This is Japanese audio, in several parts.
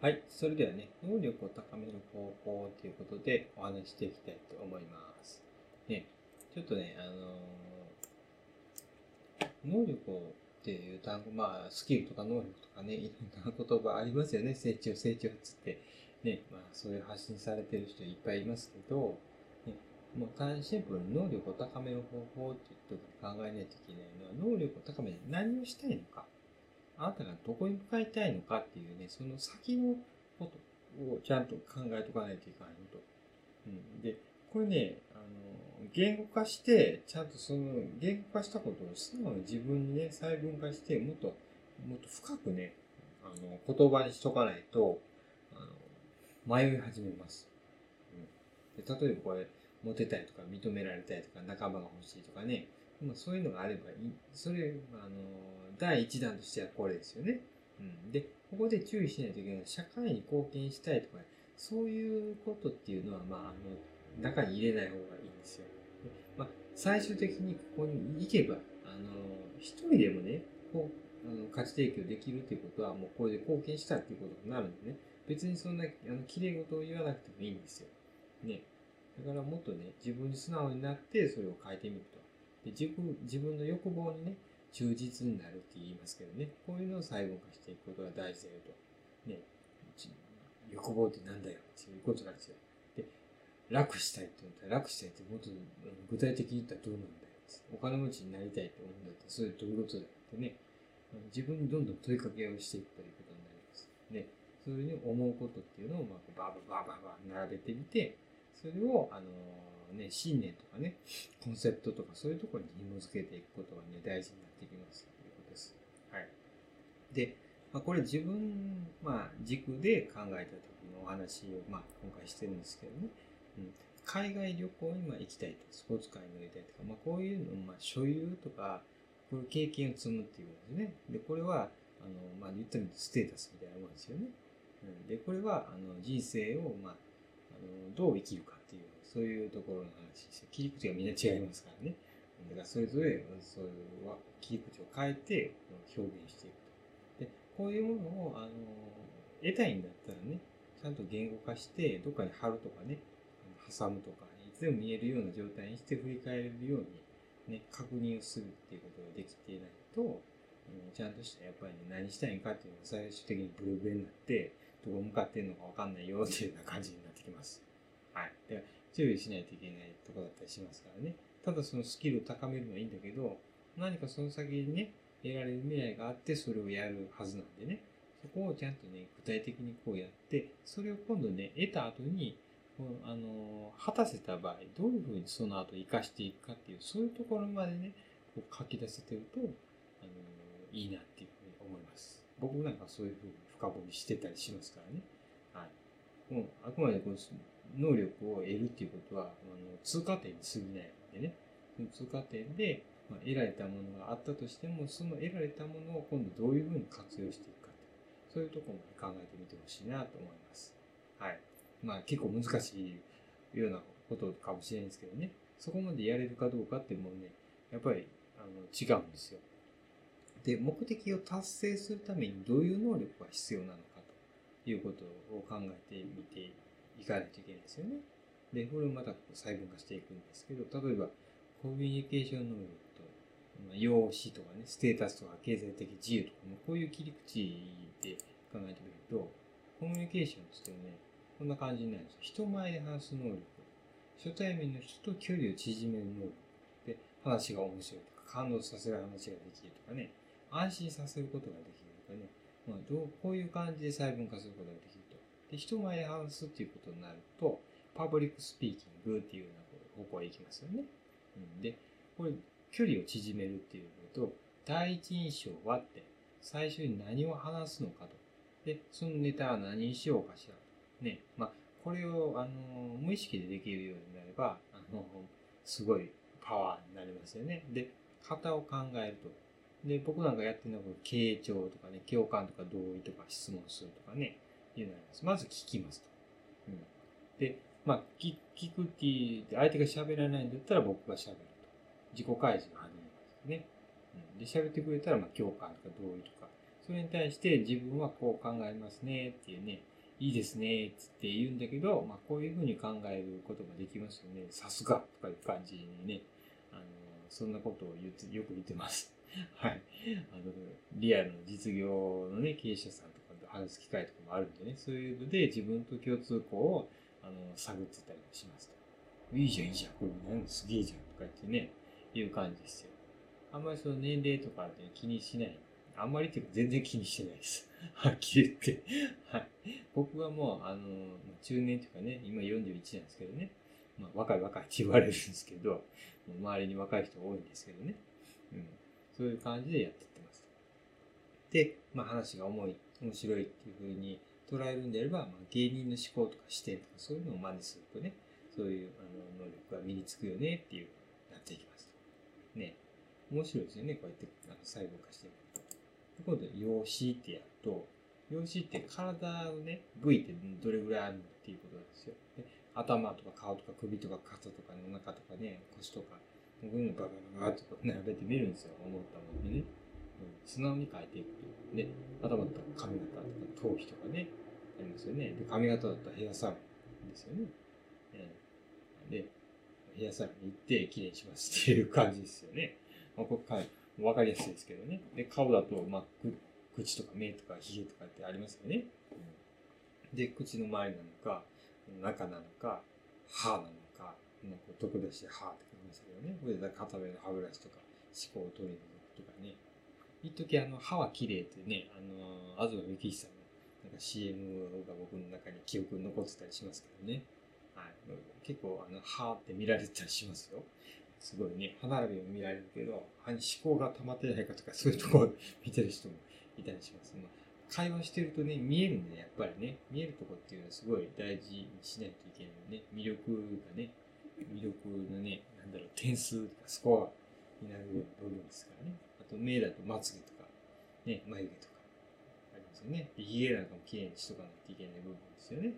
はい、それではね、能力を高める方法ということでお話していきたいと思います。ね、ちょっとね、あのー能力っていう単語、まあ、スキルとか能力とかね、いろんな言葉ありますよね。成長、成長っつって。ね、まあ、そういう発信されてる人いっぱいいますけど、ね、もう単シンプルに能力を高める方法っていうと考えないといけないのは、能力を高めて何をしたいのか。あなたがどこに向かいたいのかっていうね、その先のことをちゃんと考えとかないといけないのと。うん、で、これね、あの、言語化して、ちゃんとその言語化したことを素直に自分にね、細分化して、もっと、もっと深くね、あの、言葉にしとかないと、あの、迷い始めます。うん、で例えばこれ、モテたいとか、認められたいとか、仲間が欲しいとかね、まあ、そういうのがあればいい。それ、あの、第一弾としてはこれですよね。うん。で、ここで注意しないといけない、社会に貢献したいとか、そういうことっていうのは、まあ、あの、中に入れない方がいいんですよ。まあ、最終的にここに行けば、あの、一人でもね、こう、あの価値提供できるっていうことは、もうこれで貢献したっていうことになるんでね、別にそんな、あの、綺麗事を言わなくてもいいんですよ。ね。だからもっとね、自分に素直になって、それを変えてみると。で自分自分の欲望にね、忠実になるって言いますけどね、こういうのを細分化していくことが大事だよと。ね、欲望ってなんだよっていうことなんですよ。で、楽したいって言ったら、楽したいってもっと具体的に言ったらどうなんだよ。お金持ちになりたいって思うんだったら、それどういうことだよってね、自分にどんどん問いかけをしていくということになります。ね、そういうふうに思うことっていうのを、まあ、バーバーバーバーバー並べてみて、それを、あのね、信念とかね、コンセプトとかそういうところに紐付けていくことがね、大事になってきますということです。はい。で、まあ、これ自分、まあ、軸で考えた時のお話を、まあ、今回してるんですけどね、うん、海外旅行にまあ行きたいと、スポーツカーに乗りたいとか、まあ、こういうのを、まあ、所有とか、こういう経験を積むっていうことですね。で、これは、あの、まあ、言ったみステータスみたいなもんですよね。うん、で、これは、あの、人生を、まあ、あの、どう生きるかそういうところの話ですよ。切り口がみんな違いますからね。だからそれぞれ、そういう切り口を変えて表現していくと。で、こういうものを、あの、得たいんだったらね、ちゃんと言語化して、どっかに貼るとかね、挟むとか、いつでも見えるような状態にして振り返れるように、ね、確認をするっていうことができていないと、ちゃんとしたやっぱり、ね、何したいんかっていうのが最終的にブルブレになって、どこ向かってんのかわかんないよっていうような感じになってきます。はい。で注意しないといけないとこだったりしますからね。ただそのスキルを高めるのはいいんだけど、何かその先にね、得られる未来があってそれをやるはずなんでね、そこをちゃんとね、具体的にこうやって、それを今度ね、得た後に、こうあの、果たせた場合、どういうふうにその後活かしていくかっていう、そういうところまでね、こう書き出せてると、あの、いいなっていうふうに思います。僕なんかそういうふうに深掘りしてたりしますからね。はい。もう、あくまでこう、能力を得るっていうことは、あの通過点に過ぎないのでね、その通過点で、ま、得られたものがあったとしても、その得られたものを今度どういうふうに活用していくかそういうところまで考えてみてほしいなと思います。はい。まあ結構難しいようなことかもしれないんですけどね、そこまでやれるかどうかってもうね、やっぱりあの違うんですよ。で、目的を達成するためにどういう能力が必要なのかということを考えてみていかないといけないですよね。で、これをまた細分化していくんですけど、例えば、コミュニケーション能力と、まあ、容姿とかね、ステータスとか経済的自由とかも、こういう切り口で考えてみると、コミュニケーションって言ってね、こんな感じになるんですよ。人前で話す能力。初対面の人と距離を縮める能力。で、話が面白いとか、感動させる話ができるとかね、安心させることができるとかね、まあ、どうこういう感じで細分化することができる。で、人前で話すっていうことになると、パブリックスピーキングっていうような方向へ行きますよね。うん、で、これ、距離を縮めるっていうこと、第一印象はって、最初に何を話すのかと。で、そのネタは何にしようかしらと。ね、まあ、これを、あの、無意識でできるようになれば、あの、すごいパワーになりますよね。で、型を考えると。で、僕なんかやってるのは、傾聴とかね、共感とか同意とか質問するとかね、いうのがあります。まず聞きますと。うん、で、まあ、聞聞くっていう、相手が喋らないんだったら僕が喋ると。自己開示が始めますね。うん、で、喋ってくれたら、まあ、共感とか同意とか、それに対して自分はこう考えますねっていうね、いいですねって言うんだけど、まあ、こういうふうに考えることができますよね。さすがとかいう感じにね、あの、そんなことを言って、よく言ってます。はい。あの、リアルの実業のね、経営者さんとかと話す機会とかもあるんでね、そういうので自分と共通項を、あの、探ってたりもしますと。いいじゃん、いいじゃん、これなんすげえじゃんとか言ってね、いう感じですよ。あんまりその年齢とかって気にしない。あんまりっていうか全然気にしてないです。はっきり言って。はい。僕はもう、あの、中年というかね、今41なんですけどね。まあ、若い若いって言われるんですけど、周りに若い人多いんですけどね。うん。そういう感じでやってってます。で、まあ話が重い、面白いっていうふうに捉えるんであれば、まあ、芸人の思考とか視点とかそういうのを真似するとね、そういうあの能力が身につくよねっていうなっていきますと。ね。面白いですよね、こうやってあの細胞化してみると。今度、養子ってやると、養子って体のね、部位ってどれぐらいあるのっていうことなんですよ。で頭とか顔とか首とか肩とかお腹とかね、腰とか、こういうのババババとか並べてみるんですよ。思ったものにね。素直に変えていくと。で、頭だった髪型とか頭皮とかね、ありますよね。で、髪型だったらヘアサロンですよね。で、ヘアサロンに行って綺麗にしますっていう感じですよね。まあ、ここからわかりやすいですけどね。で、顔だと、まあ、口とか目とか髭とかってありますよね。で、口の周りなのか、中なのか、歯なのか、なんか特出して歯って書きますけどね。これで片目の歯ブラシとか、歯垢を取り除くとかね。一時あの、歯は綺麗ってね、あの、東幹久さんのなんか CM が僕の中に記憶に残ってたりしますけどね。はい。結構あの、歯って見られたりしますよ。すごいね、歯並びも見られるけど、歯に思考が溜まってないかとか、そういうところ見てる人もいたりします。まあ、会話してるとね、見えるんで、やっぱりね、見えるとこっていうのはすごい大事にしないといけないね。魅力がね、魅力のね、なんだろう、点数とかスコアになる部分ですからね。あと、目だとまつげとか、ね、眉毛とか、ありますよね。で、髭なんかも綺麗にしとかないといけない部分ですよね。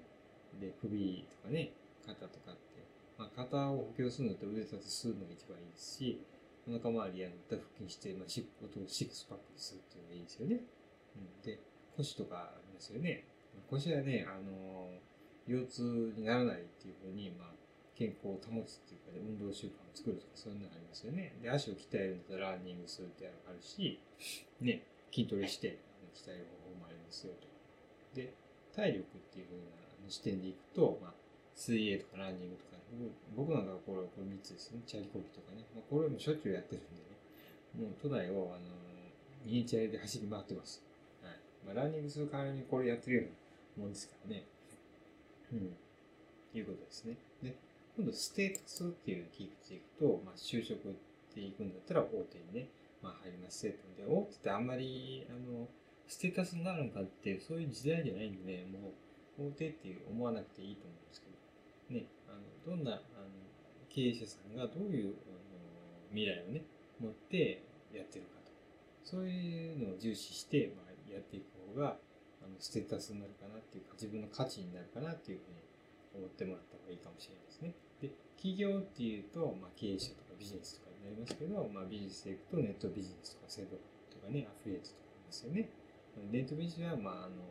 で、首とかね、肩とかって、まあ、肩を補強するのと腕立てするのが一番いいですし、お腹周りやった腹筋して、まあ、シッシックスパックにするっていうのがいいですよね。うん、で、腰とかありますよね。腰はね、あの腰痛にならないっていうふうに、まあ、健康を保つっていうかね、運動習慣を作るとかそういうのがありますよね。で、足を鍛えるんだったらランニングするってあるし、ね、筋トレして鍛える方法もありますよと。で、体力っていうふうな視点でいくと、まあ、水泳とかランニングとか、僕なんかはこれ、これ3つですね。チャリコギとかね。まあ、これもしょっちゅうやってるんでね。もう都内を、あの、ミニチャリで走り回ってます。はい。まあ、ランニングする代わりにこれやってるようなもんですからね。うん。いうことですね。で、今度ステータスっていうのを聞いていくと、まあ、就職っていくんだったら大手にね、まあ、入りますってで、大手ってあんまり、あの、ステータスになるのかって、そういう時代じゃないんで、ね、もう、大手っていう思わなくていいと思うんですけど、ね、あのどんなあの経営者さんがどういうあの未来をね、持ってやってるかと。そういうのを重視して、まあ、やっていく方が、あのステータスになるかなっていうか、自分の価値になるかなっていうふうに思ってもらった方がいいかもしれないですね。で、企業っていうと、まあ、経営者とかビジネスとかになりますけど、まあ、ビジネスでいくとネットビジネスとか制度とかね、アフィリエイトとかありますよね。ネットビジネスは、まあ、あの、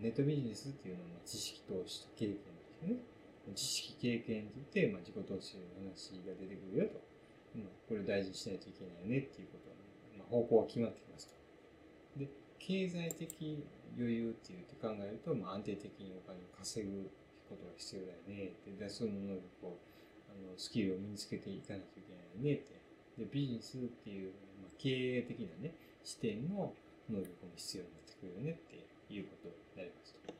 ネットビジネスっていうのは知識投資と経験ですよね。知識経験といって、まあ、自己投資の話が出てくるよと。うん、これを大事にしないといけないよねっていうこと、まあ、方向は決まってきますと。で、経済的余裕っていうと考えると、まあ、安定的にお金を稼ぐことが必要だよねって。で、その能力を、あの、スキルを身につけていかなきゃいけないよねって。で、ビジネスっていう、まあ、経営的なね、視点の能力も必要になってくるよねっていうことになりますと。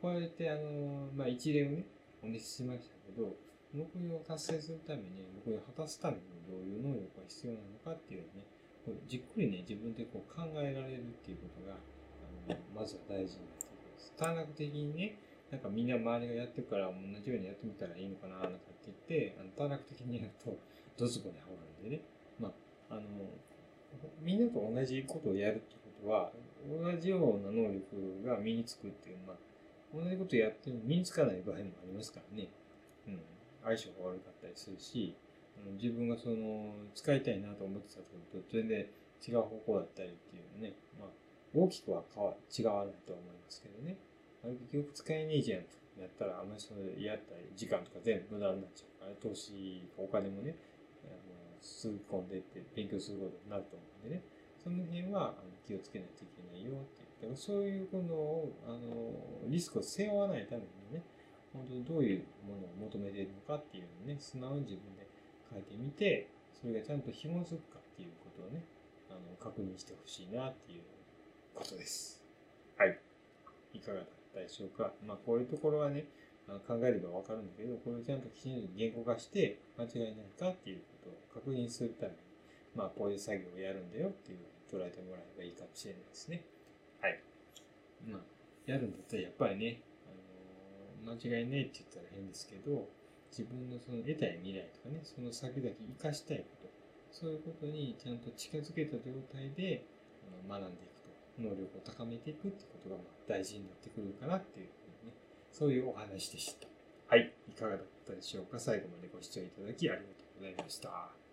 こうやってあの、まあ、一例をね、お見せしましたけど、目標を達成するために、目標を果たすためにどういう能力が必要なのかっていうのをね、こうじっくりね、自分でこう考えられるっていうことが、あのまずは大事になってきます。短絡的にね、なんかみんな周りがやってるから同じようにやってみたらいいのかな、なんかって言って、あの短絡的にやると、どつぼにはまるんでね。まあ、あの、みんなと同じことをやるってことは、同じような能力が身につくっていう、まあ、同じことやっても身につかない場合もありますからね。うん。相性が悪かったりするし、自分がその、使いたいなと思ってたことと全然違う方向だったりっていうね、まあ、大きくは変わ違わないと思いますけどね。あれ結局使えねえじゃんってなったら、あんまりそれやったり、時間とか全部無駄になっちゃうから、投資、お金もね、あの吸い込んでって勉強することになると思うんでね。その辺は気をつけないといけないよっていう。そういうものを、あの、リスクを背負わないためにね、本当にどういうものを求めているのかっていうのをね、素直に自分で書いてみて、それがちゃんと紐づくかっていうことをね、あの、確認してほしいなっていうことです。はい。いかがだったでしょうか。まあ、こういうところはね、考えればわかるんだけど、これをちゃんときちんと言語化して間違いないかっていうことを確認するために、まあ、こういう作業をやるんだよっていうふうに捉えてもらえばいいかもしれないですね。はい。まあ、やるんだったらやっぱりね、あのー、間違いないって言ったら変ですけど、自分のその得たい未来とかね、その先々生かしたいこと、そういうことにちゃんと近づけた状態で学んでいく、能力を高めていくってことがまあ大事になってくるかなっていうふうにね、そういうお話でした。はい。いかがだったでしょうか？最後までご視聴いただきありがとうございました。